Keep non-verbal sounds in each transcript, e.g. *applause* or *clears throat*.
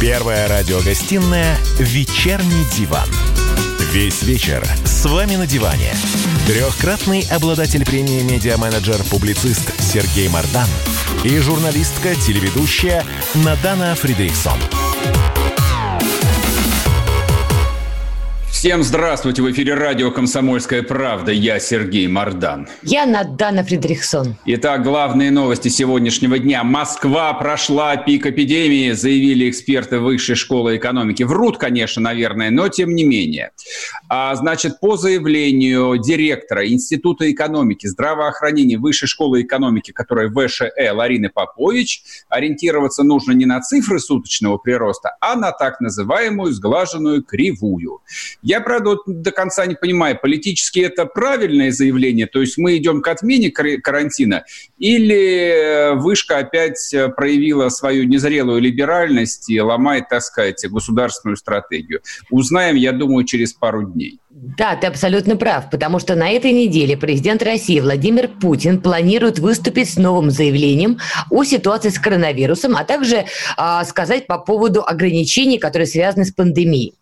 Первая радиогостинная «Вечерний диван». Весь вечер с вами на диване. Трехкратный обладатель премии «Медиа-менеджер», публицист Сергей Мардан и журналистка-телеведущая Надана Фридриксон. Всем здравствуйте! В эфире радио «Комсомольская правда». Я Сергей Мордан. Я Надана Фридрихсон. Итак, главные новости сегодняшнего дня. Москва прошла пик эпидемии, заявили эксперты Высшей школы экономики. Врут, конечно, наверное, но тем не менее. А, значит, по заявлению директора Института экономики, здравоохранения Высшей школы экономики, которая ВШЭ Ларины Попович, ориентироваться нужно не на цифры суточного прироста, а на так называемую сглаженную кривую. Я я, правда, до конца не понимаю, политически это правильное заявление, то есть мы идем к отмене карантина, или вышка опять проявила свою незрелую либеральность и ломает, так сказать, государственную стратегию. Узнаем, я думаю, через пару дней. Да, ты абсолютно прав, потому что на этой неделе президент России Владимир Путин планирует выступить с новым заявлением о ситуации с коронавирусом, а также а, сказать по поводу ограничений, которые связаны с пандемией.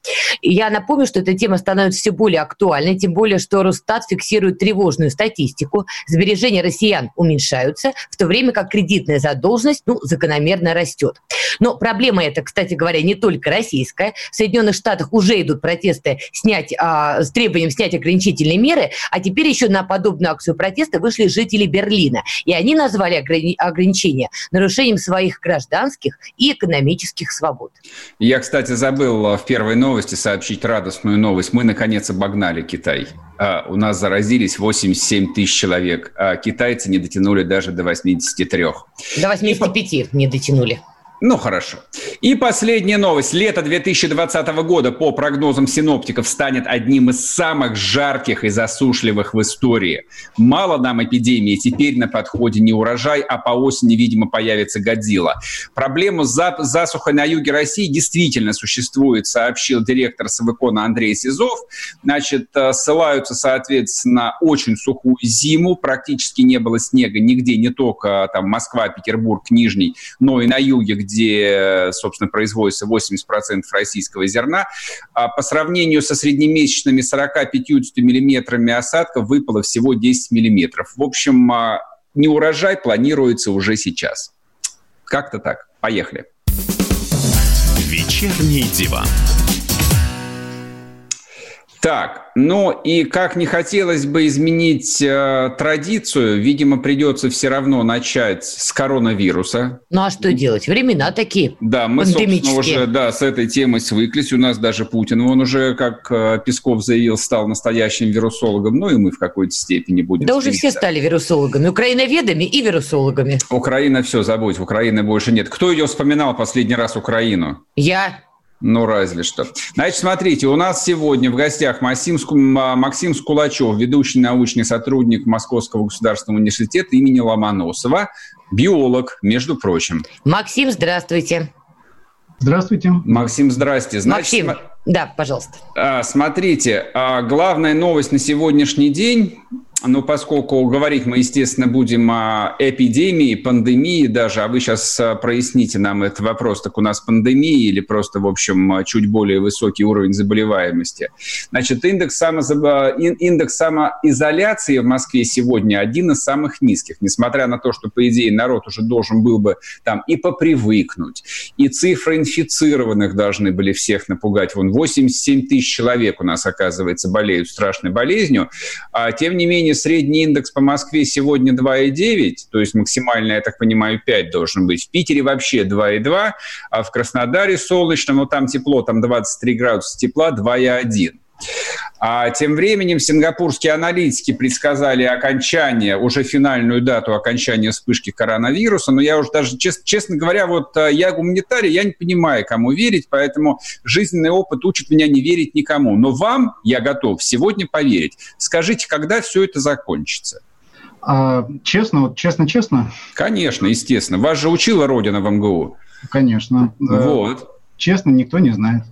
Я напомню, что эта тема становится все более актуальной, тем более, что Росстат фиксирует тревожную статистику. Сбережения россиян уменьшаются, в то время как кредитная задолженность ну, закономерно растет. Но проблема эта, кстати говоря, не только российская. В Соединенных Штатах уже идут протесты снять а, с требованием снять ограничительные меры, а теперь еще на подобную акцию протеста вышли жители Берлина. И они назвали ограни- ограничения нарушением своих гражданских и экономических свобод. Я, кстати, забыл в первой новости сообщить радостную новость. Мы, наконец, обогнали Китай. А, у нас заразились 87 тысяч человек, а китайцы не дотянули даже до 83. До 85 и... не дотянули. Ну, хорошо. И последняя новость. Лето 2020 года, по прогнозам синоптиков, станет одним из самых жарких и засушливых в истории. Мало нам эпидемии, теперь на подходе не урожай, а по осени, видимо, появится Годзилла. Проблема с засухой на юге России действительно существует, сообщил директор Савыкона Андрей Сизов. Значит, э, ссылаются, соответственно, очень сухую зиму, практически не было снега нигде, не только там Москва, Петербург, Нижний, но и на юге, где где, собственно, производится 80% российского зерна, а по сравнению со среднемесячными 40-50 миллиметрами осадков выпало всего 10 миллиметров. В общем, а, неурожай планируется уже сейчас. Как-то так. Поехали. Вечерний диван. Так, ну и как не хотелось бы изменить э, традицию, видимо, придется все равно начать с коронавируса. Ну а что делать? Времена такие. Да, мы, собственно, уже да, с этой темой свыклись. У нас даже Путин, он уже, как э, Песков заявил, стал настоящим вирусологом. Ну и мы в какой-то степени будем. Да уже все стали вирусологами. Украиноведами и вирусологами. Украина все, забудь. Украины больше нет. Кто ее вспоминал последний раз Украину? Я. Ну, разве что. Значит, смотрите, у нас сегодня в гостях Максим, Максим Скулачев, ведущий научный сотрудник Московского государственного университета имени Ломоносова, биолог, между прочим. Максим, здравствуйте. Здравствуйте. Максим, здрасте. Значит, Максим, да, пожалуйста. А, смотрите, а, главная новость на сегодняшний день ну, поскольку говорить мы, естественно, будем о эпидемии, пандемии даже, а вы сейчас а, проясните нам этот вопрос, так у нас пандемия или просто, в общем, чуть более высокий уровень заболеваемости. Значит, индекс, самозаб... индекс самоизоляции в Москве сегодня один из самых низких, несмотря на то, что, по идее, народ уже должен был бы там и попривыкнуть, и цифры инфицированных должны были всех напугать. Вон 87 тысяч человек у нас, оказывается, болеют страшной болезнью, а тем не менее средний индекс по Москве сегодня 2,9, то есть максимально, я так понимаю, 5 должен быть. В Питере вообще 2,2, а в Краснодаре солнечно, но там тепло, там 23 градуса тепла, 2,1. А тем временем сингапурские аналитики предсказали окончание, уже финальную дату окончания вспышки коронавируса. Но я уже даже, честно, честно говоря, вот э, я гуманитарий, я не понимаю, кому верить, поэтому жизненный опыт учит меня не верить никому. Но вам я готов сегодня поверить. Скажите, когда все это закончится? А, честно, вот честно-честно? Конечно, естественно. Вас же учила Родина в МГУ. Конечно. Вот. Честно, никто не знает.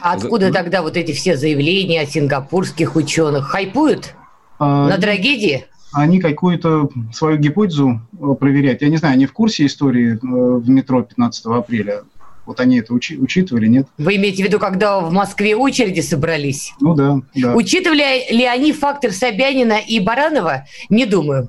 А откуда За... тогда вот эти все заявления сингапурских ученых? Хайпуют а... на трагедии? Они какую-то свою гипотезу э, проверяют. Я не знаю, они в курсе истории э, в метро 15 апреля? Вот они это учи, учитывали, нет? Вы имеете в виду, когда в Москве очереди собрались? Ну да, да. Учитывали ли они фактор Собянина и Баранова? Не думаю.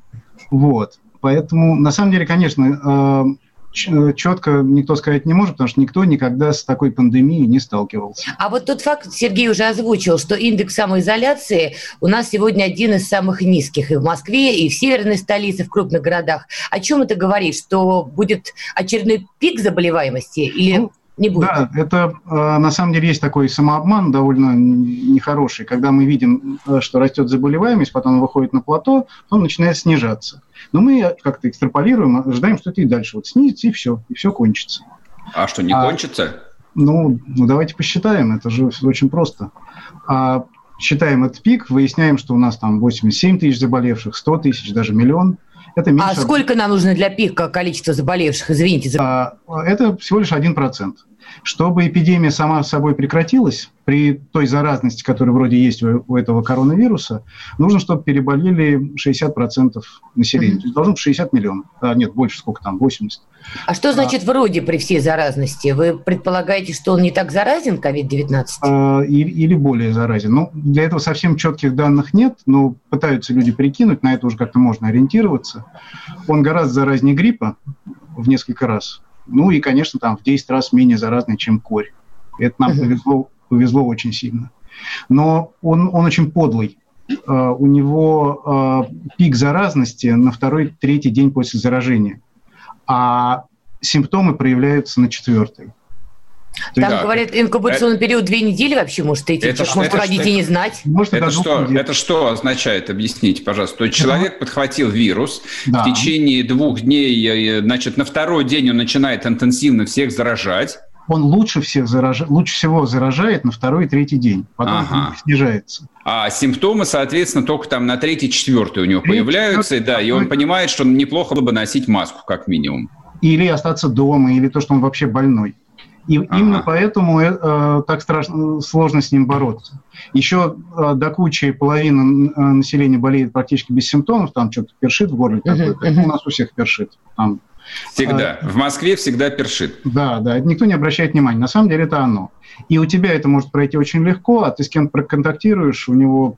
Вот. Поэтому, на самом деле, конечно, э, четко никто сказать не может, потому что никто никогда с такой пандемией не сталкивался. А вот тот факт Сергей уже озвучил, что индекс самоизоляции у нас сегодня один из самых низких и в Москве, и в северной столице, в крупных городах. О чем это говорит? Что будет очередной пик заболеваемости или... Ну, не будет. Да, это э, на самом деле есть такой самообман довольно нехороший, когда мы видим, э, что растет заболеваемость, потом выходит на плато, он начинает снижаться. Но мы как-то экстраполируем, ожидаем, что это и дальше вот снизится, и все, и все кончится. А что, не а, кончится? Ну, ну, давайте посчитаем, это же очень просто. А, считаем этот пик, выясняем, что у нас там 87 тысяч заболевших, 100 тысяч, даже миллион. Это меньше... А сколько нам нужно для пика количества заболевших? Извините. За... А, это всего лишь 1%. Чтобы эпидемия сама собой прекратилась, при той заразности, которая вроде есть у, у этого коронавируса, нужно, чтобы переболели 60% населения. Mm-hmm. То есть должно быть 60 миллионов. А, нет, больше, сколько там, 80. А что значит а, вроде при всей заразности? Вы предполагаете, что он не так заразен, COVID-19? А, или, или более заразен. Ну, для этого совсем четких данных нет, но пытаются люди прикинуть, на это уже как-то можно ориентироваться. Он гораздо заразнее гриппа в несколько раз. Ну и, конечно, там в 10 раз менее заразный, чем корь. Это нам повезло, повезло очень сильно. Но он, он очень подлый. Uh, у него uh, пик заразности на второй, третий день после заражения, а симптомы проявляются на четвертый. Там, да. говорят, инкубационный это, период две недели вообще может идти. Это, может это, ходить и не знать. Может, это, что, это что означает? Объясните, пожалуйста. То есть человек подхватил вирус, да. в течение двух дней, э, э, значит, на второй день он начинает интенсивно всех заражать. Он лучше, всех зараж... лучше всего заражает на второй и третий день, потом ага. снижается. А симптомы, соответственно, только там на третий, четвертый у него третий, появляются, четвертый, да, и он понимает, что неплохо было бы носить маску, как минимум. Или остаться дома, или то, что он вообще больной. И ага. именно поэтому э, так страшно, сложно с ним бороться. Еще э, до кучи половина э, населения болеет практически без симптомов, там что-то першит в горле, uh-huh, uh-huh. у нас у всех першит. Там, всегда. А, в Москве всегда першит. Да, да, никто не обращает внимания. На самом деле это оно. И у тебя это может пройти очень легко, а ты с кем проконтактируешь, у него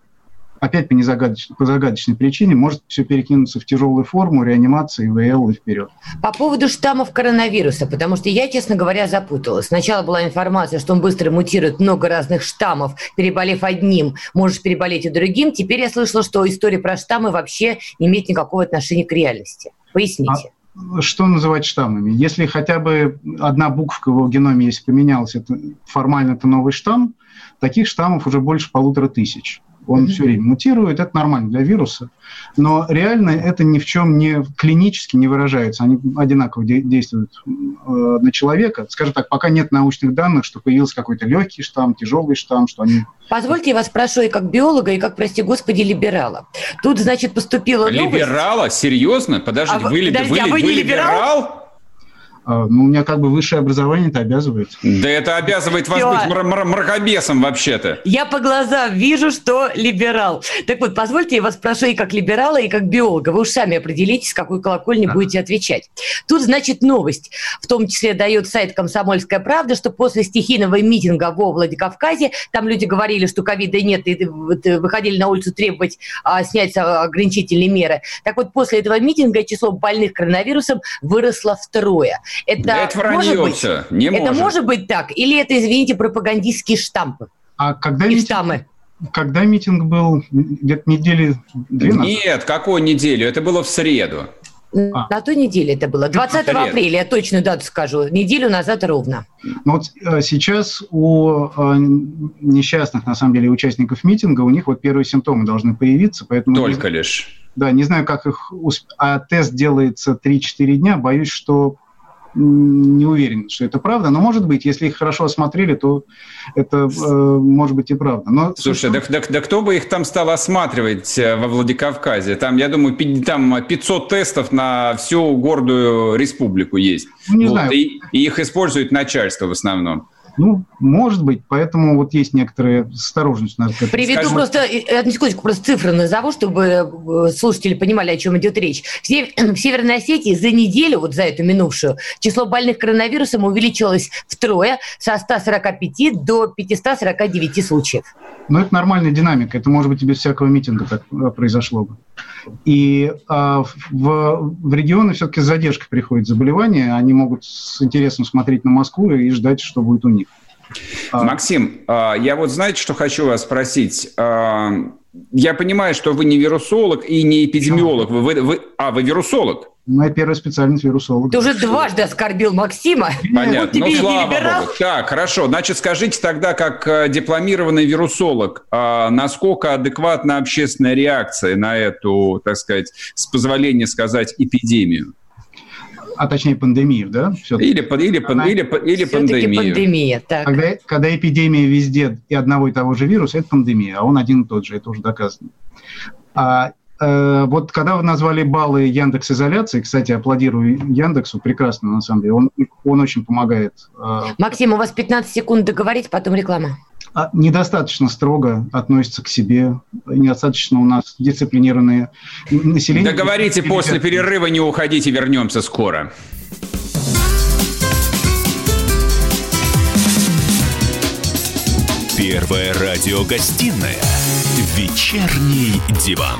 опять по, незагадочной, по загадочной причине может все перекинуться в тяжелую форму, реанимации, ИВЛ и вперед. По поводу штаммов коронавируса, потому что я, честно говоря, запуталась. Сначала была информация, что он быстро мутирует, много разных штаммов, переболев одним, можешь переболеть и другим. Теперь я слышала, что история про штаммы вообще не имеет никакого отношения к реальности. Поясните. А что называть штаммами? Если хотя бы одна буковка в его геноме, если поменялась, это формально это новый штамм, таких штаммов уже больше полутора тысяч он mm-hmm. все время мутирует, это нормально для вируса, но реально это ни в чем не клинически не выражается, они одинаково де- действуют э, на человека. Скажем так, пока нет научных данных, что появился какой-то легкий штамм, тяжелый штамм, что они... Позвольте я вас спрошу и как биолога, и как, прости господи, либерала. Тут, значит, поступила новость... Либерала? Серьезно? Подождите, а вы, подождите, вы, а вы, вы либерал? либерал? А, ну, у меня как бы высшее образование это обязывает. Да это обязывает вас Все. быть мр- мр- мракобесом вообще-то. Я по глазам вижу, что либерал. Так вот, позвольте я вас спрошу и как либерала, и как биолога. Вы уж сами определитесь, с какой колокольни да. будете отвечать. Тут, значит, новость. В том числе дает сайт «Комсомольская правда», что после стихийного митинга во Владикавказе, там люди говорили, что ковида нет, и выходили на улицу требовать а, снять ограничительные меры. Так вот, после этого митинга число больных коронавирусом выросло втрое. Это, это может быть, все. Не это может. может быть так? Или это, извините, пропагандистские штампы? А когда и штаммы? Когда митинг был? Где-то недели две Нет, какой неделю? Это было в среду. А. На той неделе это было. 20 Лет. апреля, я точную дату скажу. Неделю назад ровно. Ну вот э, сейчас у э, несчастных, на самом деле, участников митинга, у них вот первые симптомы должны появиться. Поэтому Только лишь. Да, не знаю, как их... А тест делается 3-4 дня. Боюсь, что не уверен, что это правда, но может быть, если их хорошо осмотрели, то это э, может быть и правда. Но, Слушай, да, да, да кто бы их там стал осматривать э, во Владикавказе? Там, я думаю, там 500 тестов на всю гордую республику есть. Ну, не вот, знаю. И, и их использует начальство в основном. Ну, может быть, поэтому вот есть некоторые осторожность. Надо Приведу Скажем... просто, одну секундочку, просто цифры назову, чтобы э, слушатели понимали, о чем идет речь. В, *clears throat* в Северной Осетии за неделю, вот за эту минувшую, число больных коронавирусом увеличилось втрое, со 145 до 549 случаев. Ну, это нормальная динамика. Это, может быть, и без всякого митинга так э, произошло бы. И а, в, в регионы все-таки с задержкой приходят заболевания. Они могут с интересом смотреть на Москву и ждать, что будет у них. А. Максим, а, я вот знаете, что хочу вас спросить? Я понимаю, что вы не вирусолог и не эпидемиолог. Вы, вы, вы, а, вы вирусолог? Моя первая специальность вирусолог. Ты уже дважды оскорбил Максима. *laughs* Понятно. Ну, слава богу. Так, хорошо. Значит, скажите тогда, как э, дипломированный вирусолог, насколько адекватна общественная реакция на эту, так сказать, с позволения сказать, эпидемию? а точнее пандемию, да? Или, или, Она... или, или пандемию. пандемия, так. Когда, когда эпидемия везде и одного и того же вируса, это пандемия, а он один и тот же, это уже доказано. А, вот когда вы назвали баллы Яндекс изоляции, кстати, аплодирую Яндексу, прекрасно на самом деле, он, он очень помогает. Э, Максим, у вас 15 секунд договорить, потом реклама. А, недостаточно строго относятся к себе, недостаточно у нас дисциплинированные население. Договорите, после перерыва не уходите, вернемся скоро. Первая радиогостинная «Вечерний диван».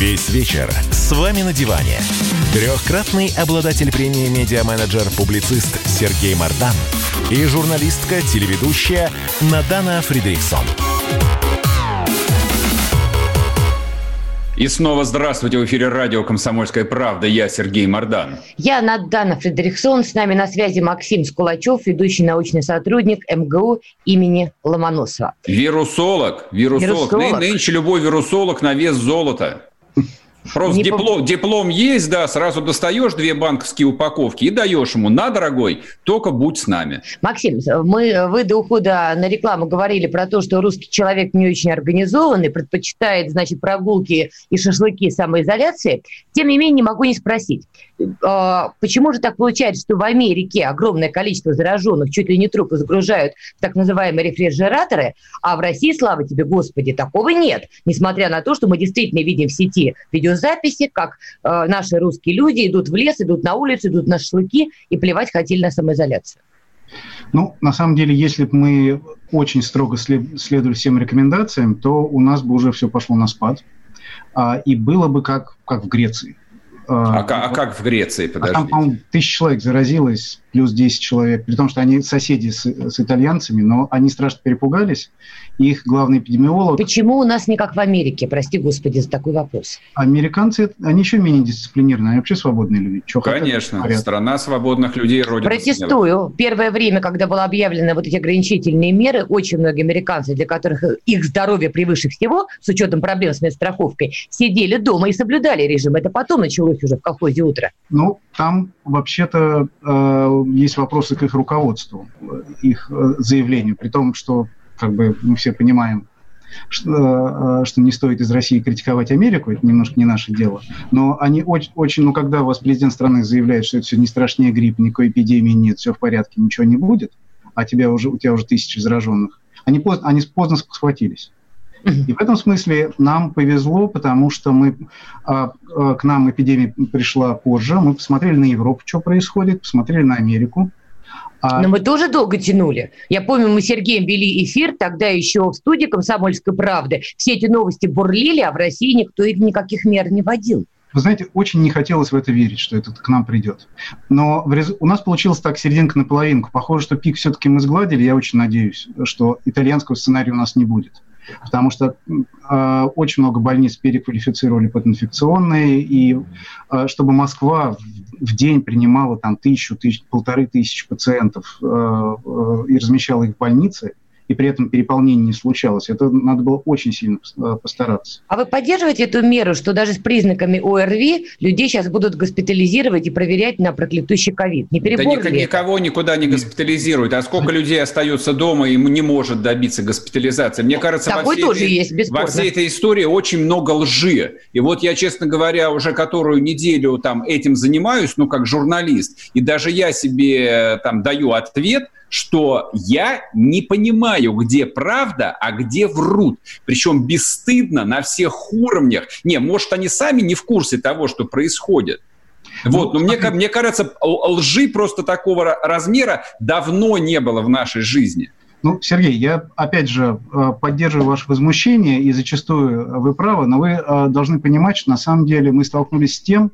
Весь вечер с вами на диване. Трехкратный обладатель премии «Медиа-менеджер-публицист» Сергей Мардан и журналистка-телеведущая Надана Фридрихсон. И снова здравствуйте в эфире радио «Комсомольская правда». Я Сергей Мордан. Я Надана Фредериксон. С нами на связи Максим Скулачев, ведущий научный сотрудник МГУ имени Ломоносова. Вирусолог. Вирусолог. вирусолог. Нынче любой вирусолог на вес золота. Просто не диплом, пом... диплом есть, да, сразу достаешь две банковские упаковки и даешь ему, на, дорогой, только будь с нами. Максим, мы, вы до ухода на рекламу говорили про то, что русский человек не очень организованный, предпочитает, значит, прогулки и шашлыки самоизоляции. Тем не менее, не могу не спросить, почему же так получается, что в Америке огромное количество зараженных, чуть ли не трупы загружают в так называемые рефрижераторы, а в России, слава тебе, Господи, такого нет, несмотря на то, что мы действительно видим в сети видео видеозаписи, как э, наши русские люди идут в лес, идут на улицу, идут на шашлыки и плевать хотели на самоизоляцию. Ну, на самом деле, если бы мы очень строго след, следовали всем рекомендациям, то у нас бы уже все пошло на спад. А, и было бы как, как в Греции. А, а, а как в Греции, подождите? А там, по-моему, тысяча человек заразилось, плюс 10 человек, при том, что они соседи с, с итальянцами, но они страшно перепугались, их главный эпидемиолог... Почему у нас не как в Америке? Прости, господи, за такой вопрос. Американцы, они еще менее дисциплинированные, они вообще свободные люди. Что Конечно, хотят, страна свободных людей, родина. Протестую. Смелых. Первое время, когда было объявлены вот эти ограничительные меры, очень многие американцы, для которых их здоровье превыше всего, с учетом проблем с медстраховкой, сидели дома и соблюдали режим. Это потом началось уже в колхозе утро. Ну, там вообще-то э, есть вопросы к их руководству, их э, заявлению, при том, что как бы мы все понимаем, что, э, что не стоит из России критиковать Америку, это немножко не наше дело. Но они очень, очень, ну, когда у вас президент страны заявляет, что это все не страшнее грипп, никакой эпидемии нет, все в порядке, ничего не будет, а тебя уже, у тебя уже тысячи зараженных, они поздно, они поздно схватились. И в этом смысле нам повезло, потому что мы, а, а, к нам эпидемия пришла позже, мы посмотрели на Европу, что происходит, посмотрели на Америку, а... Но мы тоже долго тянули. Я помню, мы с Сергеем вели эфир, тогда еще в студии «Комсомольской правды». Все эти новости бурлили, а в России никто никаких мер не вводил. Вы знаете, очень не хотелось в это верить, что это к нам придет. Но рез... у нас получилось так серединка на половинку. Похоже, что пик все-таки мы сгладили. Я очень надеюсь, что итальянского сценария у нас не будет. Потому что э, очень много больниц переквалифицировали под инфекционные, и э, чтобы Москва в, день принимала там тысячу, тысяч, полторы тысячи пациентов э, э, и размещала их в больнице, и при этом переполнение не случалось. Это надо было очень сильно э, постараться. А вы поддерживаете эту меру, что даже с признаками ОРВИ людей сейчас будут госпитализировать и проверять на проклятущий ковид? Не перебор да никого никуда не госпитализируют. А сколько людей остается дома и не может добиться госпитализации? Мне кажется, Такой во всей, тоже этой, есть, бесспорно. во всей этой истории очень много лжи. И вот я, честно говоря, уже которую неделю там этим занимаюсь, ну, как журналист, и даже я себе э, там даю ответ – что я не понимаю, где правда, а где врут. Причем бесстыдно на всех уровнях. Не, может, они сами не в курсе того, что происходит. Вот, но мне, мне кажется, лжи просто такого размера давно не было в нашей жизни. Ну, Сергей, я опять же э, поддерживаю ваше возмущение, и зачастую вы правы, но вы э, должны понимать, что на самом деле мы столкнулись с тем,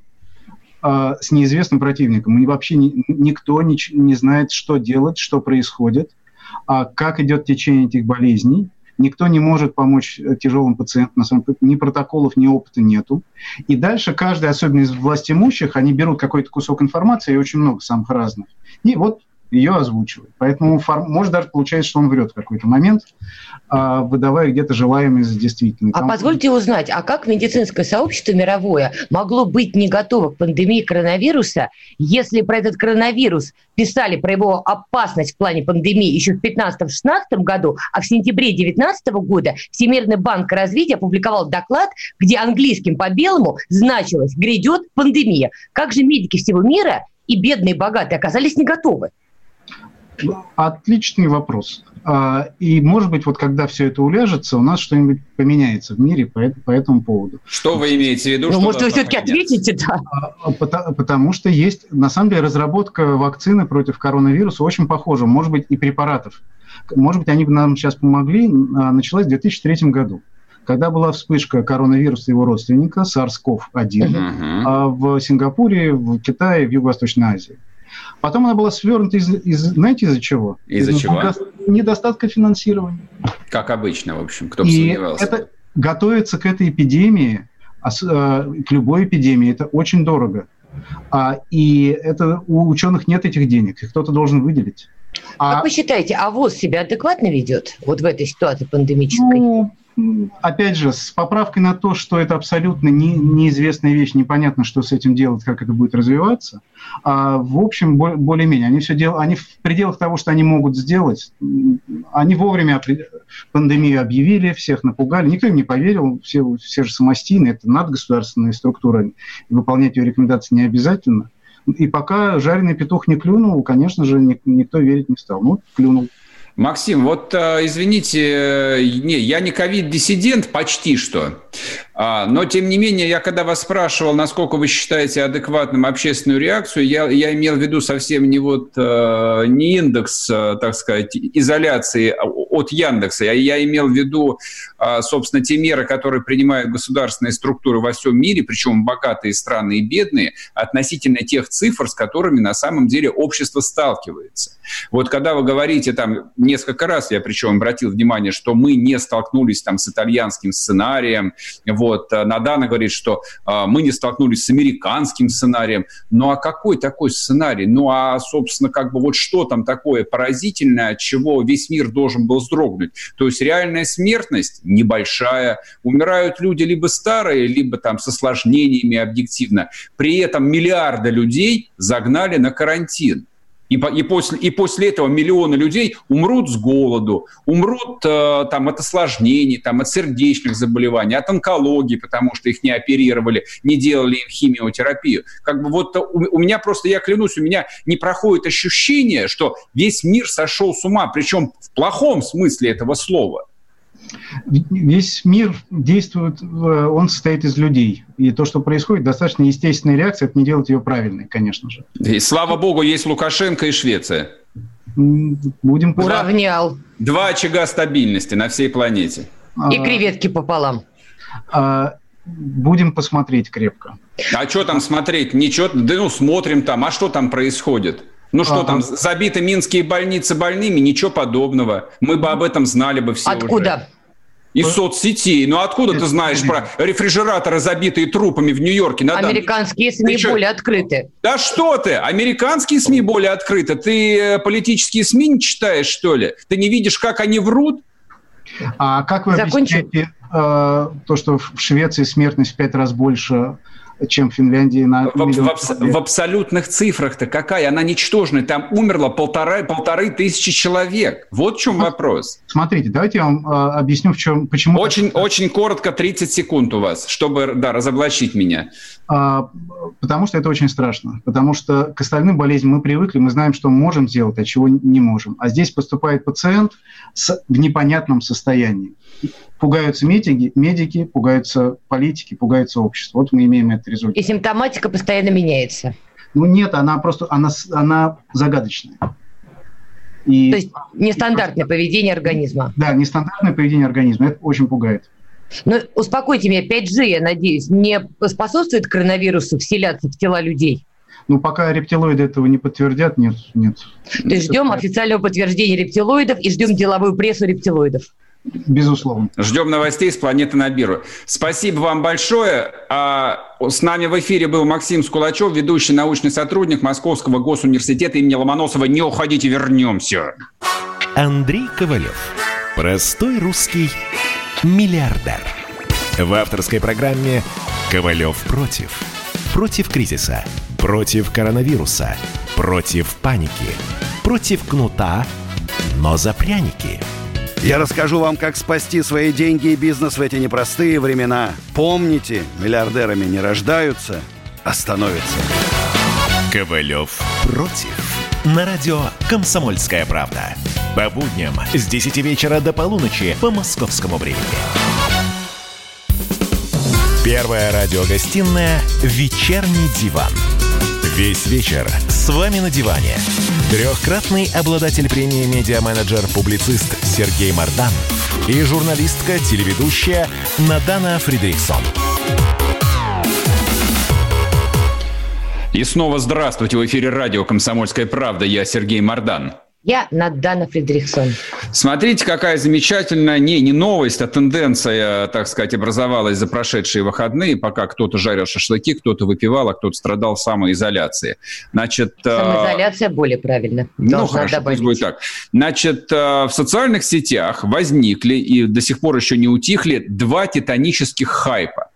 а, с неизвестным противником. И вообще ни, никто не, не знает, что делать, что происходит, а как идет течение этих болезней. Никто не может помочь э, тяжелым пациентам, на самом деле, ни протоколов, ни опыта нету. И дальше каждый, особенно из власть имущих, они берут какой-то кусок информации, и очень много самых разных. И вот ее озвучивает. Поэтому фар... может даже получается, что он врет в какой-то момент, а, выдавая где-то желаемое за действительное. А Там... позвольте узнать, а как медицинское сообщество мировое могло быть не готово к пандемии коронавируса, если про этот коронавирус писали про его опасность в плане пандемии еще в 2015-2016 году, а в сентябре 2019 года Всемирный банк развития опубликовал доклад, где английским по белому значилось «грядет пандемия». Как же медики всего мира и бедные, и богатые оказались не готовы? Отличный вопрос. А, и, может быть, вот когда все это уляжется, у нас что-нибудь поменяется в мире по, по этому поводу. Что вы имеете в виду? Ну, может, вы все-таки ответите, да? А, потому, потому что есть, на самом деле, разработка вакцины против коронавируса очень похожа, может быть, и препаратов. Может быть, они бы нам сейчас помогли, а, началась в 2003 году когда была вспышка коронавируса его родственника, SARS-CoV-1, uh-huh. в Сингапуре, в Китае, в Юго-Восточной Азии. Потом она была свернута из, из знаете, из-за чего? Из-за из чего? Недостатка финансирования. Как обычно, в общем, кто бы И сомневался. Это, готовиться к этой эпидемии, а э, к любой эпидемии, это очень дорого. А, и это у ученых нет этих денег, их кто-то должен выделить. А, как вы считаете, а ВОЗ себя адекватно ведет вот в этой ситуации пандемической? Ну, опять же, с поправкой на то, что это абсолютно не, неизвестная вещь, непонятно, что с этим делать, как это будет развиваться. А, в общем, более-менее. Они все делают, они в пределах того, что они могут сделать, они вовремя пандемию объявили, всех напугали, никто им не поверил, все, все же самостийные, это надгосударственная структура, выполнять ее рекомендации не обязательно. И пока жареный петух не клюнул, конечно же, никто верить не стал. Ну, клюнул. Максим, вот э, извините, э, не, я не ковид-диссидент почти что, а, но, тем не менее, я когда вас спрашивал, насколько вы считаете адекватным общественную реакцию, я, я имел в виду совсем не, вот, э, не индекс, так сказать, изоляции от Яндекса, а я имел в виду, собственно, те меры, которые принимают государственные структуры во всем мире, причем богатые страны и бедные, относительно тех цифр, с которыми на самом деле общество сталкивается. Вот когда вы говорите там несколько раз, я причем обратил внимание, что мы не столкнулись там с итальянским сценарием, вот, э, Надана говорит, что а, мы не столкнулись с американским сценарием. Ну а какой такой сценарий? Ну а, собственно, как бы вот что там такое поразительное, от чего весь мир должен был вздрогнуть? То есть реальная смертность небольшая. Умирают люди либо старые, либо там с осложнениями объективно. При этом миллиарды людей загнали на карантин. И, и, после, и после этого миллионы людей умрут с голоду, умрут э, там, от осложнений, там, от сердечных заболеваний, от онкологии, потому что их не оперировали, не делали им химиотерапию. Как бы вот у, у меня просто, я клянусь, у меня не проходит ощущение, что весь мир сошел с ума, причем в плохом смысле этого слова. Весь мир действует, э, он состоит из людей. И то, что происходит, достаточно естественная реакция, это не делать ее правильной, конечно же. И слава богу, есть Лукашенко и Швеция. Будем Уравнял. Два очага стабильности на всей планете. И креветки пополам. А, будем посмотреть крепко. А что там смотреть? Ничего, да ну смотрим там. А что там происходит? Ну что там, забиты минские больницы больными? Ничего подобного. Мы бы об этом знали бы все Откуда? Уже. Из соцсетей. Ну откуда ты знаешь про рефрижераторы, забитые трупами в Нью-Йорке? На Американские СМИ ты более открыты. Да что ты? Американские СМИ более открыты. Ты э, политические СМИ не читаешь, что ли? Ты не видишь, как они врут? А как вы Закончим. объясняете э, то, что в Швеции смертность в пять раз больше чем в Финляндии на в, в, в абсолютных цифрах-то какая? Она ничтожная. Там умерло полтора, полторы тысячи человек. Вот в чем вопрос. Смотрите, давайте я вам э, объясню, в чем, почему... Очень, так... очень коротко, 30 секунд у вас, чтобы да, разоблачить меня. А, потому что это очень страшно. Потому что к остальным болезням мы привыкли, мы знаем, что можем сделать, а чего не можем. А здесь поступает пациент с, в непонятном состоянии пугаются медики, медики, пугаются политики, пугаются общество. Вот мы имеем этот результат. И симптоматика постоянно меняется. Ну нет, она просто, она, она загадочная. И, То есть нестандартное и, поведение организма. Да, нестандартное поведение организма. Это очень пугает. Но успокойте меня, 5G, я надеюсь, не способствует коронавирусу вселяться в тела людей? Ну, пока рептилоиды этого не подтвердят, нет. нет. То есть ждем официального подтверждения рептилоидов и ждем деловую прессу рептилоидов. Безусловно. Ждем новостей с планеты Набиру. Спасибо вам большое. А, с нами в эфире был Максим Скулачев, ведущий научный сотрудник Московского госуниверситета имени Ломоносова. Не уходите, вернемся. Андрей Ковалев. Простой русский миллиардер. В авторской программе «Ковалев против». Против кризиса, против коронавируса, против паники, против кнута, но за пряники – я расскажу вам, как спасти свои деньги и бизнес в эти непростые времена. Помните, миллиардерами не рождаются, а становятся. Ковалев против. На радио «Комсомольская правда». По будням с 10 вечера до полуночи по московскому времени. Первая радиогостинная «Вечерний диван». Весь вечер с вами на диване. Трехкратный обладатель премии «Медиа-менеджер-публицист» Сергей Мардан и журналистка-телеведущая Надана Фридриксон. И снова здравствуйте. В эфире радио «Комсомольская правда». Я Сергей Мардан. Я Надана Фредериксон. Смотрите, какая замечательная, не, не новость, а тенденция, так сказать, образовалась за прошедшие выходные, пока кто-то жарил шашлыки, кто-то выпивал, а кто-то страдал самоизоляцией. Значит, э, Самоизоляция более правильно. Ну, хорошо, добавить. пусть будет так. Значит, э, в социальных сетях возникли и до сих пор еще не утихли два титанических хайпа.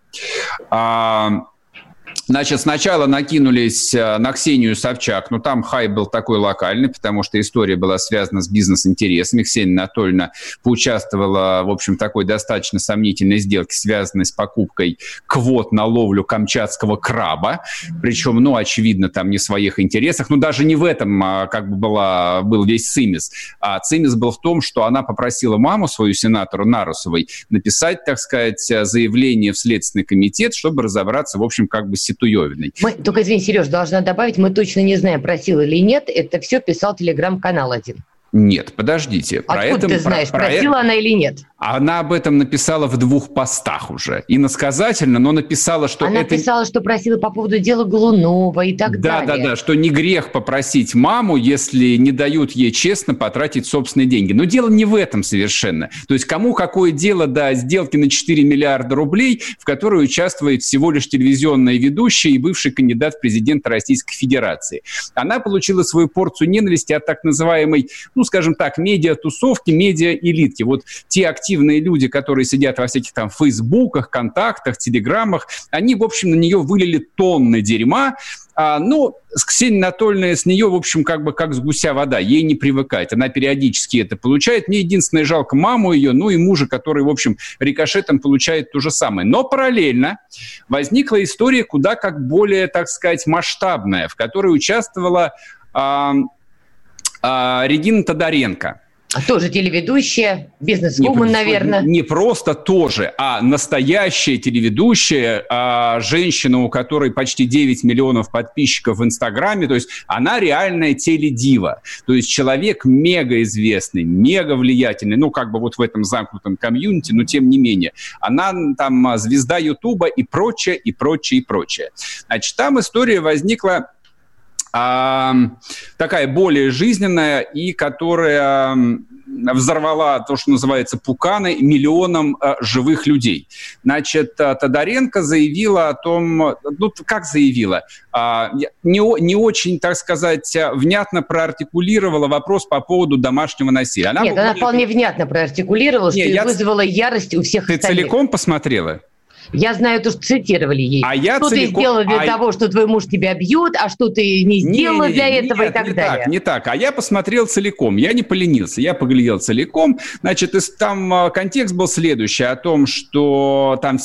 Значит, сначала накинулись э, на Ксению Собчак, но там хай был такой локальный, потому что история была связана с бизнес-интересами. Ксения Анатольевна поучаствовала, в общем, такой достаточно сомнительной сделке, связанной с покупкой квот на ловлю камчатского краба. Причем, ну, очевидно, там не в своих интересах. Но даже не в этом а, как бы была, был весь цимис. А цимис был в том, что она попросила маму свою, сенатору Нарусовой, написать, так сказать, заявление в Следственный комитет, чтобы разобраться, в общем, как бы с Туевиной. Мы, только извини, Сереж, должна добавить, мы точно не знаем, просил или нет, это все писал телеграм-канал один. Нет, подождите. Откуда про это, ты знаешь, про, просила про... она или нет? Она об этом написала в двух постах уже. Иносказательно, но написала, что она это... написала, что просила по поводу дела Голунова и так да, далее. Да, да, да, что не грех попросить маму, если не дают ей честно потратить собственные деньги. Но дело не в этом совершенно. То есть кому какое дело до сделки на 4 миллиарда рублей, в которой участвует всего лишь телевизионная ведущая и бывший кандидат в президенты Российской Федерации. Она получила свою порцию ненависти от так называемой, ну, скажем так, медиа-тусовки, медиа-элитки. Вот те активные активные люди, которые сидят во всяких там фейсбуках, контактах, телеграммах, они, в общем, на нее вылили тонны дерьма, а, ну, с Ксенией Анатольевной с нее, в общем, как бы как с гуся вода. Ей не привыкать. Она периодически это получает. Мне единственное жалко маму ее, ну и мужа, который, в общем, рикошетом получает то же самое. Но параллельно возникла история куда как более, так сказать, масштабная, в которой участвовала а, а, Регина Тодоренко. Тоже телеведущая, бизнес-вумен, наверное. Не просто тоже, а настоящая телеведущая, а женщина, у которой почти 9 миллионов подписчиков в Инстаграме. То есть она реальная теледива. То есть человек мега известный, мега влиятельный. Ну, как бы вот в этом замкнутом комьюнити, но тем не менее. Она там звезда Ютуба и прочее, и прочее, и прочее. Значит, там история возникла такая более жизненная и которая взорвала то, что называется пуканы миллионам э, живых людей. Значит, э, Тодоренко заявила о том, ну, как заявила, э, не, не очень, так сказать, внятно проартикулировала вопрос по поводу домашнего насилия. Она Нет, она вполне внятно проартикулировала, Нет, что я... вызвала ярость у всех Ты остальных. целиком посмотрела? Я знаю то, что цитировали ей. А я что целиком... ты сделал для а... того, что твой муж тебя бьет, а что ты не сделала не, не, для не, этого нет, и так не далее. Так, не так. А я посмотрел целиком. Я не поленился. Я поглядел целиком. Значит, там а, контекст был следующий о том, что там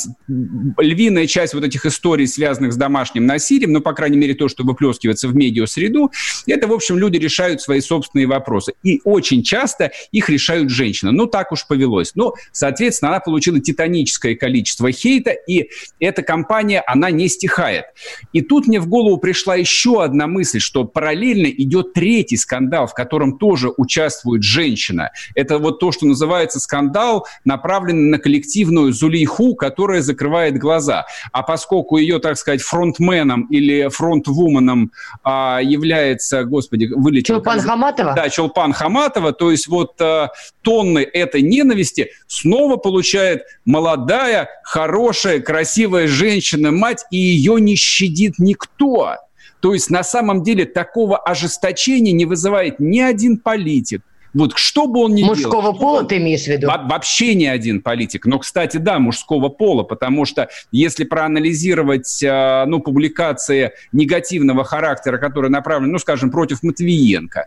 львиная часть вот этих историй, связанных с домашним насилием, ну, по крайней мере, то, что выплескивается в медиасреду, это, в общем, люди решают свои собственные вопросы. И очень часто их решают женщины. Ну, так уж повелось. Ну, соответственно, она получила титаническое количество хейта, и эта кампания, она не стихает. И тут мне в голову пришла еще одна мысль, что параллельно идет третий скандал, в котором тоже участвует женщина. Это вот то, что называется скандал, направленный на коллективную Зулейху, которая закрывает глаза. А поскольку ее, так сказать, фронтменом или фронтвуменом а, является, господи, вылетел... Чулпан Хаматова? Да, Чулпан Хаматова, то есть вот а, тонны этой ненависти снова получает молодая, хорошая, хорошая, красивая женщина, мать, и ее не щадит никто. То есть на самом деле такого ожесточения не вызывает ни один политик, вот что бы он ни мужского делал... Мужского пола ты имеешь в виду? Вообще ни один политик. Но, кстати, да, мужского пола, потому что если проанализировать э, ну, публикации негативного характера, которые направлены, ну, скажем, против Матвиенко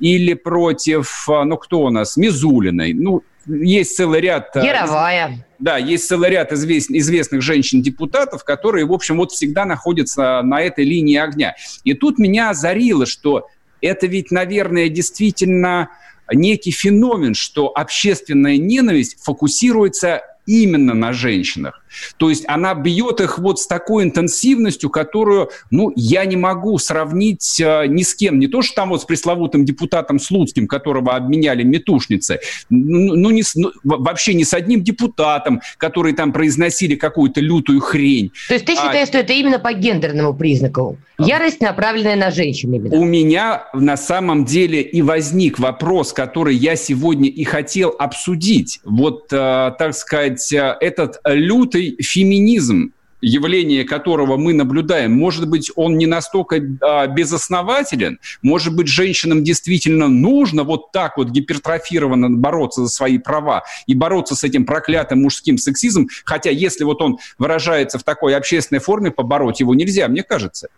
или против, э, ну, кто у нас, Мизулиной, ну, есть целый ряд... Э, Яровая. Да, есть целый ряд извест, известных женщин-депутатов, которые, в общем, вот всегда находятся на этой линии огня. И тут меня озарило, что это ведь, наверное, действительно некий феномен, что общественная ненависть фокусируется именно на женщинах. То есть она бьет их вот с такой интенсивностью, которую, ну, я не могу сравнить э, ни с кем. Не то, что там вот с пресловутым депутатом Слуцким, которого обменяли метушницы, ну, ну, не с, ну вообще не с одним депутатом, которые там произносили какую-то лютую хрень. То есть ты а считаешь, а... что это именно по гендерному признаку? Ярость, направленная на женщин именно? У меня на самом деле и возник вопрос, который я сегодня и хотел обсудить. Вот, э, так сказать, э, этот лютый феминизм, явление которого мы наблюдаем, может быть, он не настолько а, безоснователен, может быть, женщинам действительно нужно вот так вот гипертрофированно бороться за свои права и бороться с этим проклятым мужским сексизмом, хотя если вот он выражается в такой общественной форме, побороть его нельзя, мне кажется.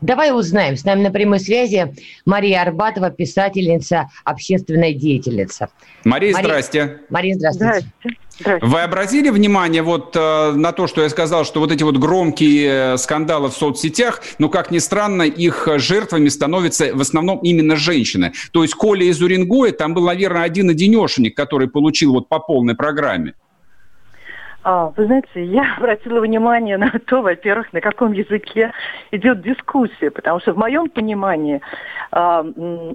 Давай узнаем. С нами на прямой связи Мария Арбатова, писательница, общественная деятельница. Мария, Мария здрасте. Мария, здравствуйте. Здравствуйте. Вы обратили внимание вот э, на то, что я сказал, что вот эти вот громкие э, скандалы в соцсетях, ну, как ни странно, их жертвами становятся в основном именно женщины. То есть Коля из Уренгоя, там был, наверное, один одинешенек, который получил вот по полной программе. А, вы знаете, *laughs* я обратила внимание на то, во-первых, на каком языке идет дискуссия, потому что в моем понимании а,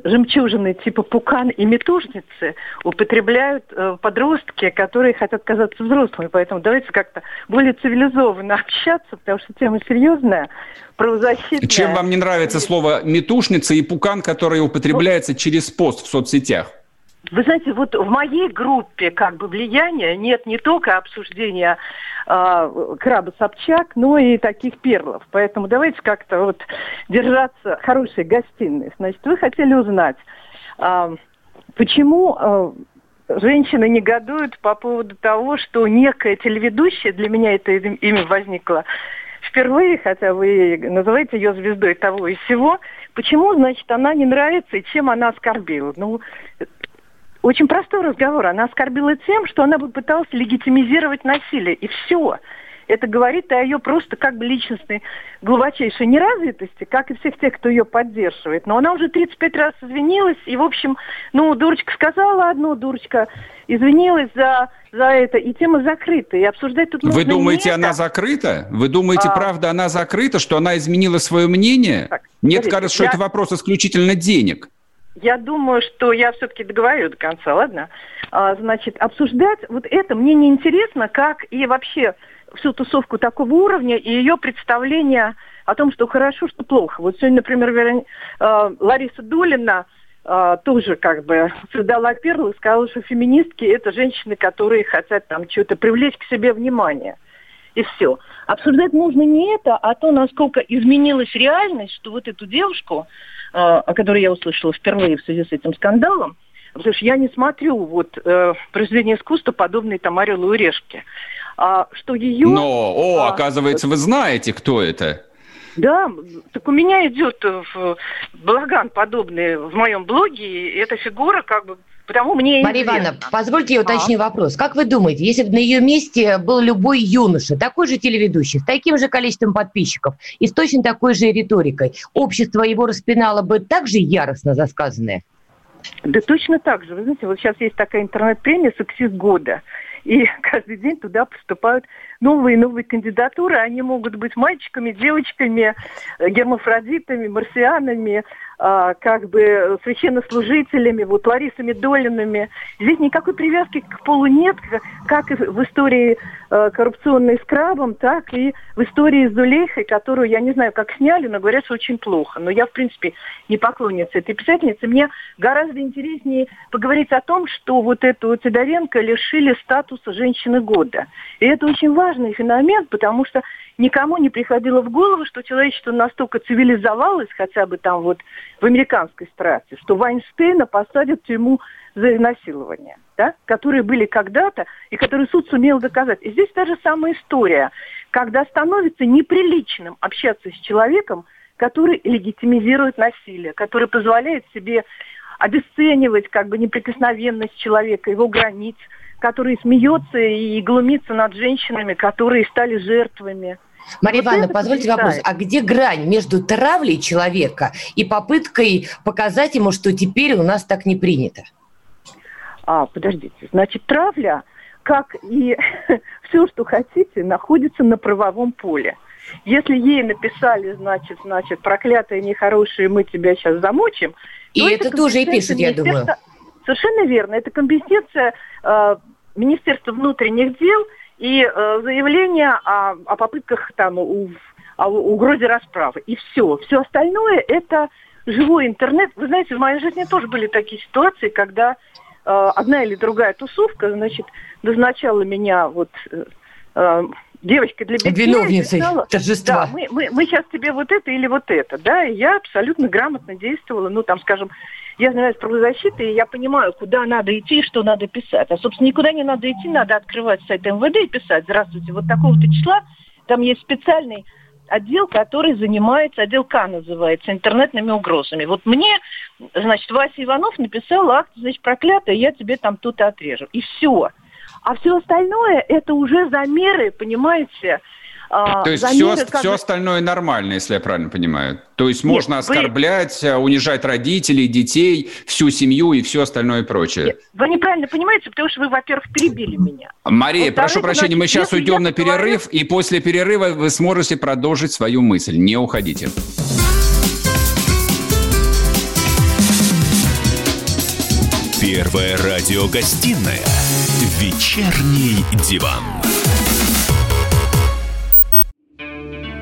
жемчужины типа пукан и метушницы употребляют а, подростки, которые хотят казаться взрослыми. Поэтому давайте как-то более цивилизованно *laughs* общаться, потому что тема серьезная, правозащитная. Чем вам не нравится слово метушница и пукан, которое употребляется через пост в соцсетях? Вы знаете, вот в моей группе как бы влияния нет не только обсуждения э, краба Собчак, но и таких перлов. Поэтому давайте как-то вот держаться хорошей гостиной. Значит, вы хотели узнать, э, почему э, женщины негодуют по поводу того, что некая телеведущая, для меня это имя возникло впервые, хотя вы называете ее звездой того и всего, почему, значит, она не нравится и чем она оскорбила? Ну, очень простой разговор. Она оскорбила тем, что она бы пыталась легитимизировать насилие. И все. Это говорит о ее просто как бы личностной глубочайшей неразвитости, как и всех тех, кто ее поддерживает. Но она уже 35 раз извинилась, и, в общем, ну, дурочка сказала одно, дурочка извинилась за, за это, и тема закрыта. И обсуждать тут Вы думаете, она закрыта? Вы думаете, а... правда, она закрыта, что она изменила свое мнение? Так, Мне кажется, что я... это вопрос исключительно денег. Я думаю, что я все-таки договорю до конца, ладно? А, значит, обсуждать вот это мне не интересно, как и вообще всю тусовку такого уровня и ее представление о том, что хорошо, что плохо. Вот сегодня, например, Верон... э, Лариса Долина э, тоже как бы создала перл и сказала, что феминистки – это женщины, которые хотят там что-то привлечь к себе внимание. И все. Обсуждать нужно не это, а то, насколько изменилась реальность, что вот эту девушку, э, о которой я услышала впервые в связи с этим скандалом, потому что я не смотрю вот э, произведения искусства, подобные там Орел и Решке, а, что ее... Но, о, а, оказывается, вы знаете, кто это? Да, так у меня идет в балаган подобный в моем блоге, и эта фигура как бы Потому мне Мария Ивановна, позвольте я уточню а? вопрос. Как вы думаете, если бы на ее месте был любой юноша, такой же телеведущий, с таким же количеством подписчиков и с точно такой же риторикой, общество его распинало бы так же яростно за сказанное? Да точно так же. Вы знаете, вот сейчас есть такая интернет-премия «Сексист года». И *laughs* каждый день туда поступают новые и новые кандидатуры. Они могут быть мальчиками, девочками, э, гермафродитами, марсианами, а, как бы священнослужителями, вот Ларисами Долинами. Здесь никакой привязки к полу нет, как и в истории э, коррупционной с Крабом, так и в истории с Зулейхой, которую, я не знаю, как сняли, но говорят, что очень плохо. Но я, в принципе, не поклонница этой писательницы. Мне гораздо интереснее поговорить о том, что вот эту Тидоренко лишили статуса женщины года. И это очень важный феномен, потому что никому не приходило в голову, что человечество настолько цивилизовалось, хотя бы там вот в американской страте, что Вайнштейна посадят в тюрьму за изнасилование, да, которые были когда-то и которые суд сумел доказать. И здесь та же самая история, когда становится неприличным общаться с человеком, который легитимизирует насилие, который позволяет себе обесценивать как бы неприкосновенность человека, его границ, который смеется и глумится над женщинами, которые стали жертвами. Мария вот Ивановна, позвольте вопрос. А где грань между травлей человека и попыткой показать ему, что теперь у нас так не принято? А, подождите. Значит, травля, как и *laughs* все, что хотите, находится на правовом поле. Если ей написали, значит, значит, проклятые, нехорошие, мы тебя сейчас замочим. И это, это тоже и пишут, я думаю. Совершенно верно. Это компетенция э, Министерства внутренних дел и э, заявление о, о попытках там у, о угрозе расправы. И все. Все остальное это живой интернет. Вы знаете, в моей жизни тоже были такие ситуации, когда э, одна или другая тусовка, значит, назначала меня вот э, э девочкой для битья. Виновницей торжества. Да, мы, мы, мы сейчас тебе вот это или вот это, да, и я абсолютно грамотно действовала, ну, там, скажем, я занимаюсь правозащитой, и я понимаю, куда надо идти и что надо писать. А, собственно, никуда не надо идти, надо открывать сайт МВД и писать, здравствуйте, вот такого-то числа, там есть специальный отдел, который занимается, отдел К называется, интернетными угрозами. Вот мне, значит, Вася Иванов написал акт, значит, проклятый, я тебе там тут отрежу. И все. А все остальное это уже замеры, понимаете, То есть все, как... все остальное нормально, если я правильно понимаю? То есть можно Нет, оскорблять, вы... Э, унижать родителей, детей, всю семью и все остальное прочее? Нет, вы неправильно понимаете, потому что вы, во-первых, перебили меня. Мария, прошу прощения, мы сейчас уйдем на перерыв, говорю... и после перерыва вы сможете продолжить свою мысль. Не уходите. Первая радиогостинная «Вечерний диван».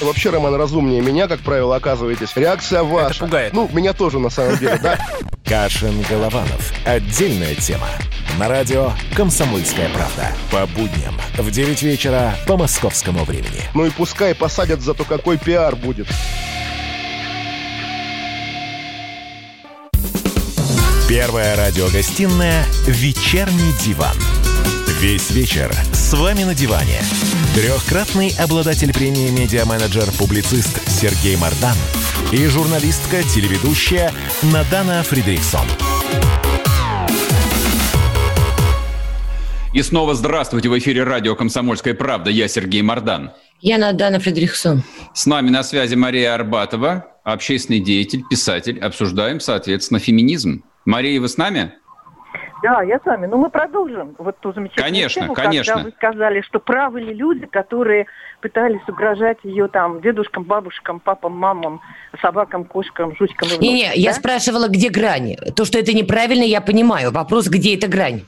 Вообще, Роман, разумнее меня, как правило, оказываетесь. Реакция ваша. Это пугает. Ну, меня тоже, на самом деле, да. *laughs* Кашин Голованов. Отдельная тема. На радио «Комсомольская правда». По будням в 9 вечера по московскому времени. Ну и пускай посадят, зато какой пиар будет. Первая радиогостинная «Вечерний диван». Весь вечер с вами на диване. Трехкратный обладатель премии «Медиа-менеджер-публицист» Сергей Мардан и журналистка-телеведущая Надана Фридриксон. И снова здравствуйте в эфире радио «Комсомольская правда». Я Сергей Мардан. Яна Дана Фредериксон. С нами на связи Мария Арбатова, общественный деятель, писатель. Обсуждаем, соответственно, феминизм. Мария, вы с нами? Да, я с вами. Но мы продолжим вот ту замечательную конечно, тему, конечно. когда вы сказали, что правы ли люди, которые пытались угрожать ее там дедушкам, бабушкам, папам, мамам, собакам, кошкам, жучкам и внукам, я да? спрашивала, где грань. То, что это неправильно, я понимаю. Вопрос, где эта грань?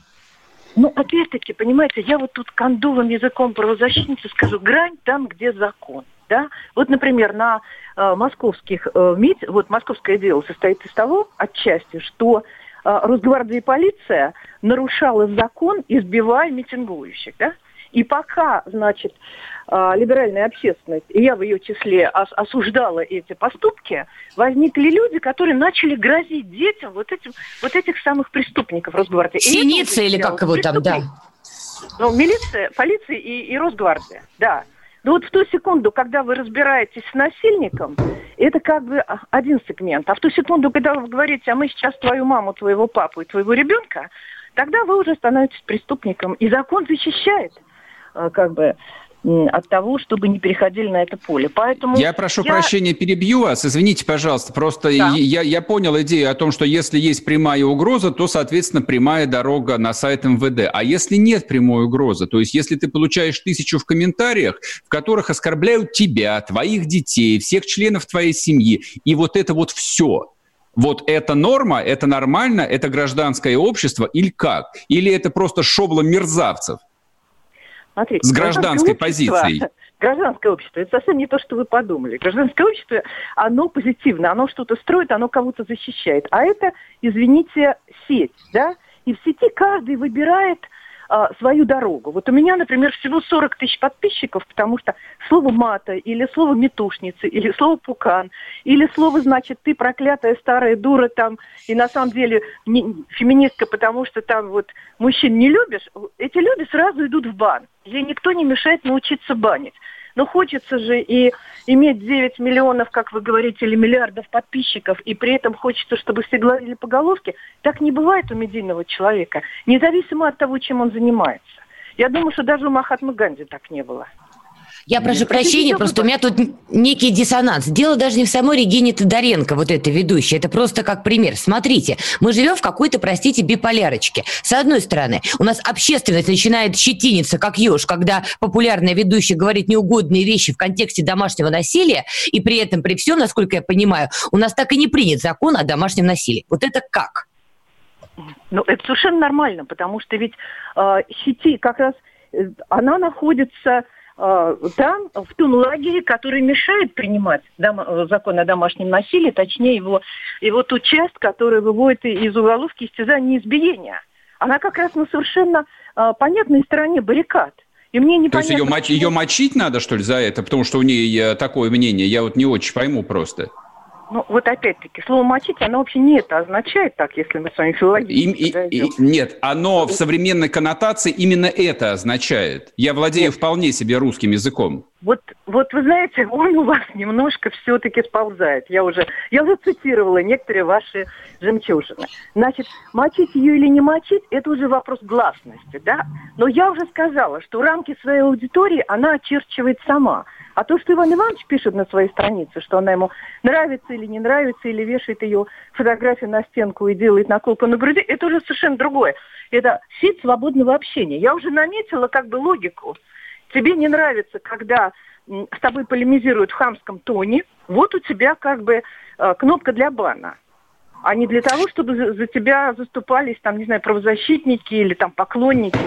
Ну, опять-таки, понимаете, я вот тут кондовым языком правозащитницы скажу, грань там, где закон. Да? Вот, например, на э, московских э, МИД, вот московское дело состоит из того, отчасти, что Росгвардия и полиция нарушала закон, избивая митингующих. Да? И пока, значит, э, либеральная общественность, и я в ее числе ос- осуждала эти поступки, возникли люди, которые начали грозить детям вот, этим, вот этих самых преступников Росгвардии. Синица или как его там, да. Ну, милиция, полиция и, и Росгвардия, да. Но вот в ту секунду, когда вы разбираетесь с насильником, это как бы а, один сегмент. А в ту секунду, когда вы говорите, а мы сейчас твою маму, твоего папу и твоего ребенка, тогда вы уже становитесь преступником. И закон защищает э, как бы от того, чтобы не переходили на это поле. Поэтому Я прошу прощения, перебью вас. Извините, пожалуйста, просто Да. я, я понял идею о том, что если есть прямая угроза, то, соответственно, прямая дорога на сайт МВД. А если нет прямой угрозы, то есть если ты получаешь тысячу в комментариях, в которых оскорбляют тебя, твоих детей, всех членов твоей семьи, и вот это вот все, вот это норма, это нормально, это гражданское общество или как? Или это просто шобло мерзавцев? Смотрите, С гражданской *laughs* гражданское общество- позицией. Гражданское общество, это совсем не то, что вы подумали. Гражданское общество, оно позитивно, оно что-то строит, оно кого-то защищает. А это, извините, сеть, да? И в сети каждый выбирает а, свою дорогу. Вот у меня, например, всего 40 тысяч подписчиков, потому что слово мата, или слово метушницы, или слово пукан, или слово, значит, ты проклятая старая дура там, и на самом деле не- феминистка, потому что там вот мужчин не любишь, эти люди сразу идут в бан. Ей никто не мешает научиться банить. Но хочется же и иметь 9 миллионов, как вы говорите, или миллиардов подписчиков, и при этом хочется, чтобы все гладили по головке. Так не бывает у медийного человека, независимо от того, чем он занимается. Я думаю, что даже у Махатмы Ганди так не было. Я прошу Нет, прощения, просто у меня тут некий диссонанс. Дело даже не в самой Регине Тодоренко, вот эта ведущая. Это просто как пример. Смотрите, мы живем в какой-то, простите, биполярочке. С одной стороны, у нас общественность начинает щетиниться, как еж, когда популярная ведущая говорит неугодные вещи в контексте домашнего насилия, и при этом, при всем, насколько я понимаю, у нас так и не принят закон о домашнем насилии. Вот это как? Ну, это совершенно нормально, потому что ведь э, сети как раз, э, она находится там, в том лагере, который мешает принимать дома- э, закон о домашнем насилии, точнее его, его ту часть, которая выводит из уголовки истязания и избиения. Она как раз на совершенно э, понятной стороне баррикад. И мне То есть непонятно... ее, моч- ее мочить надо, что ли, за это? Потому что у нее э, такое мнение. Я вот не очень пойму просто. Ну, вот опять-таки, слово «мочить», оно вообще не это означает так, если мы с вами филологически и- и- нет, оно в современной коннотации именно это означает. Я владею вполне себе русским языком. Вот, вот вы знаете, *laughs* он у вас немножко все-таки сползает. Я уже, я уже цитировала некоторые ваши жемчужины. Значит, мочить ее или не мочить, это уже вопрос гласности, да? Но я уже сказала, что рамки своей аудитории она очерчивает сама. А то, что Иван Иванович пишет на своей странице, что она ему нравится или не нравится, или вешает ее фотографию на стенку и делает наколку на груди, это уже совершенно другое. Это сеть свободного общения. Я уже наметила как бы логику. Тебе не нравится, когда с тобой полемизируют в хамском тоне, вот у тебя как бы э, кнопка для бана. А не для того, чтобы за тебя заступались, там, не знаю, правозащитники или там поклонники.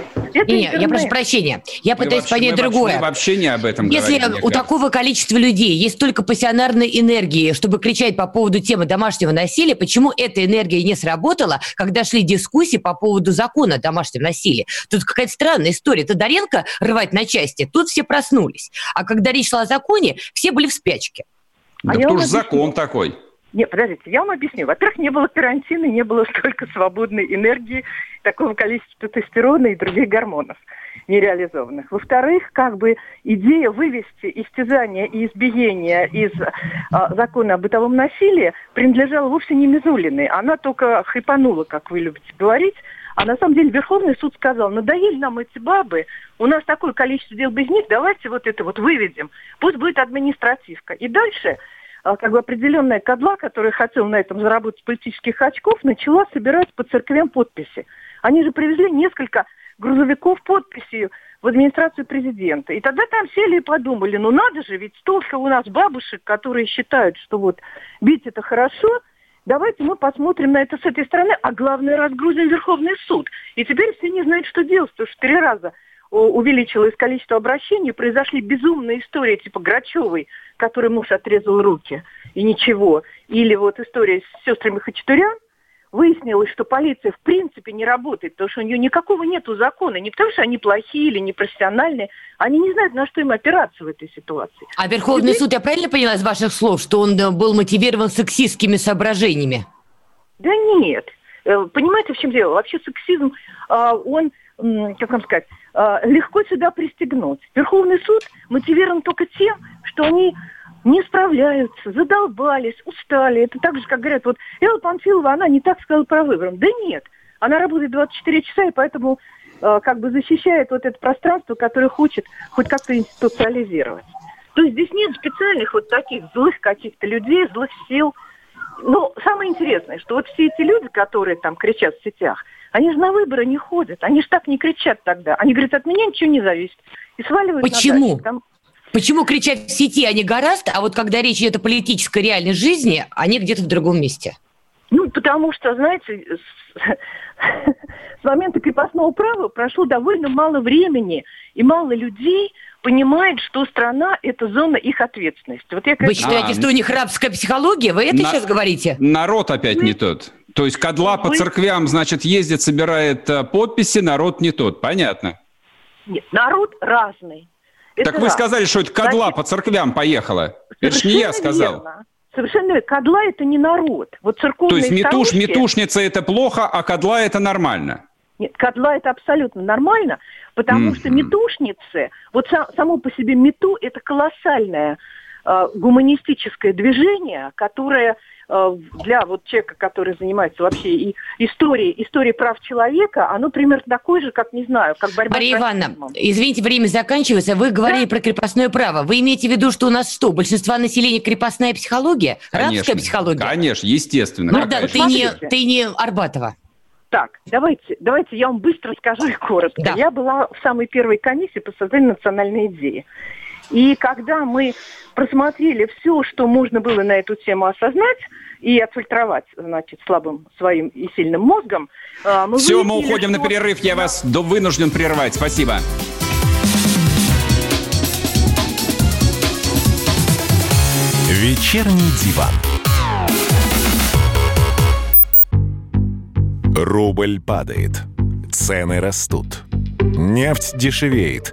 Это Не, я интернет. прошу прощения. Я Мы пытаюсь вообще- понять мы вообще- другое. мы вообще не об этом Если говорим, у кажется. такого количества людей есть столько пассионарной энергии, чтобы кричать по поводу темы домашнего насилия, почему эта энергия не сработала, когда шли дискуссии по поводу закона о домашнем насилии? Тут какая-то странная история. Тодоренко рвать на части, тут все проснулись. А когда речь шла о законе, все были в спячке. А Да я кто вам ж объясню. закон такой? Нет, подождите, я вам объясню. Во-первых, не было карантина, не было столько свободной энергии, такого количества тестостерона и других гормонов нереализованных. Во-вторых, как бы идея вывести истязание и избиение из а, закона о бытовом насилии принадлежала вовсе не Мизулиной. Она только хайпанула, как вы любите говорить, А на самом деле Верховный суд сказал, надоели нам эти бабы, у нас такое количество дел без них, давайте вот это вот выведем. Пусть будет административка. И дальше как бы определенная кадла, которая хотела на этом заработать политических очков, начала собирать по церквям подписи. Они же привезли несколько грузовиков подписью в администрацию президента. И тогда там сели и подумали, ну надо же, ведь столько у нас бабушек, которые считают, что вот бить это хорошо, давайте мы посмотрим на это с этой стороны, а главное разгрузим Верховный суд. И теперь все не знают, что делать, потому что три раза увеличилось количество обращений, произошли безумные истории типа Грачевой, который муж отрезал руки, и ничего. Или вот история с сестрами Хачатурян, выяснилось, что полиция в принципе не работает, потому что у нее никакого нету закона. Не потому что они плохие или непрофессиональные, они не знают, на что им опираться в этой ситуации. А Верховный Теперь... суд, я правильно поняла из ваших слов, что он э, был мотивирован сексистскими соображениями? Да нет. Э, понимаете, в чем дело? Вообще сексизм, а, он, как вам сказать, легко сюда пристегнуть. Верховный суд мотивирован только тем, что они не справляются, задолбались, устали. Это так же, как говорят, вот Элла Панфилова, она не так сказала про выборы. Да нет, она работает 24 часа, и поэтому э, как бы защищает вот это пространство, которое хочет хоть как-то институциализировать. То есть здесь нет специальных вот таких злых каких-то людей, злых сил. Но самое интересное, что вот все эти люди, которые там кричат в сетях, они же на выборы не ходят, они же так не кричат тогда. Они говорят, от меня ничего не зависит. И сваливают Почему? на дачу. Там, Почему кричать в сети они гораздо, а вот когда речь идет о политической реальной жизни, они где-то в другом месте? Ну, потому что, знаете, с, *laughs* с момента крепостного права прошло довольно мало времени, и мало людей понимает, что страна – это зона их ответственности. Вот я, Вы считаете, а, что у них рабская психология? Вы это на, сейчас говорите? Народ опять не тот. То есть кадла по церквям, значит, ездит, собирает э, подписи, народ не тот. Понятно. Нет, народ разный. Это так вы сказали, что это кадла Значит, по церквям поехала. Это же не я сказал. Верно. Совершенно верно. Кадла – это не народ. Вот церковные То есть метуш, старушки... метушница – это плохо, а кадла – это нормально? Нет, кадла – это абсолютно нормально, потому mm-hmm. что метушницы, вот сам, само по себе мету – это колоссальное э, гуманистическое движение, которое Э, для вот человека, который занимается вообще и историей, историей прав человека, оно примерно такое же, как, не знаю, как борьба Мария с Ивановна, извините, время заканчивается. Вы говорили да? про крепостное право. Вы имеете в виду, что у нас что, большинство населения крепостная психология? Конечно, рабская психология? Конечно, естественно. Ну да, ты не, ты не Арбатова. Так, давайте, давайте я вам быстро скажу и коротко. Да. Я была в самой первой комиссии по созданию национальной идеи. И когда мы просмотрели все, что можно было на эту тему осознать и отфильтровать, значит, слабым своим и сильным мозгом, а, мы Все, мы уходим что... на перерыв. Я вас вынужден прервать. Спасибо. Вечерний диван. Рубль падает. Цены растут. Нефть дешевеет.